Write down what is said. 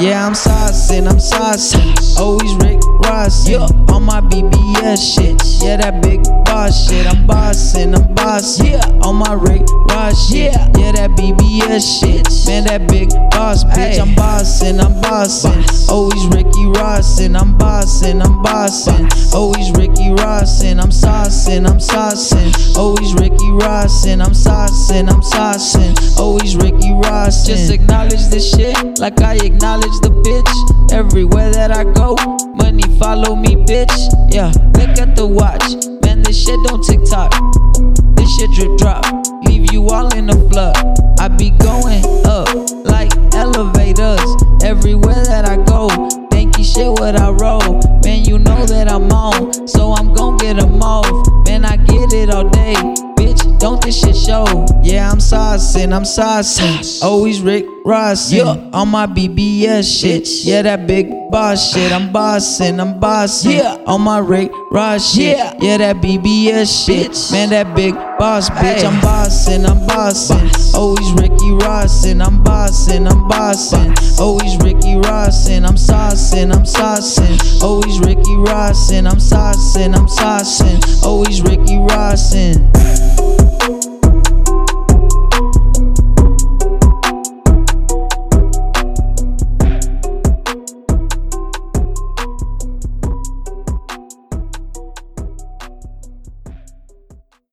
Yeah, I'm saucing, I'm saucing. Always Rick Ross. Yeah, on my. Yeah, that big boss shit. I'm bossing, I'm bossing. Yeah, on my Rick Ross shit. Yeah, yeah that BBS shit. Man, that big boss bitch. I'm bossing, I'm bossing. Always Ricky Rossin. I'm bossing, I'm bossing. Always Ricky Rossin. I'm saucing, I'm saucing. Always Ricky Rossin. I'm saucing, I'm saucing. Always Ricky Ross. Just acknowledge this shit like I acknowledge the bitch. Everywhere that I go, money follow me, bitch. Yeah, look at the watch. Drop. Leave you all in the flood. I be going up like elevators. Everywhere that I go, Thank you, shit what I roll. Man, you know that I'm on, so I'm gon' get them off. Man, I get it all day. Bitch, don't this shit show? Yeah, I'm saucing, I'm saucing. Always Rick Ross. Yeah, on my BBS shit. Yeah, that big boss shit. I'm bossing, I'm bossing. Yeah, on my Rick Ross shit. Yeah, yeah that BBS shit. Man, that big boss bitch. I'm bossing, I'm bossing. Always Ricky Rossin. I'm bossing, I'm bossing. Always Ricky Rossin. I'm saucing, I'm saucing. Always Ricky Rossin. I'm saucing, I'm saucing. Always Ricky Rossin.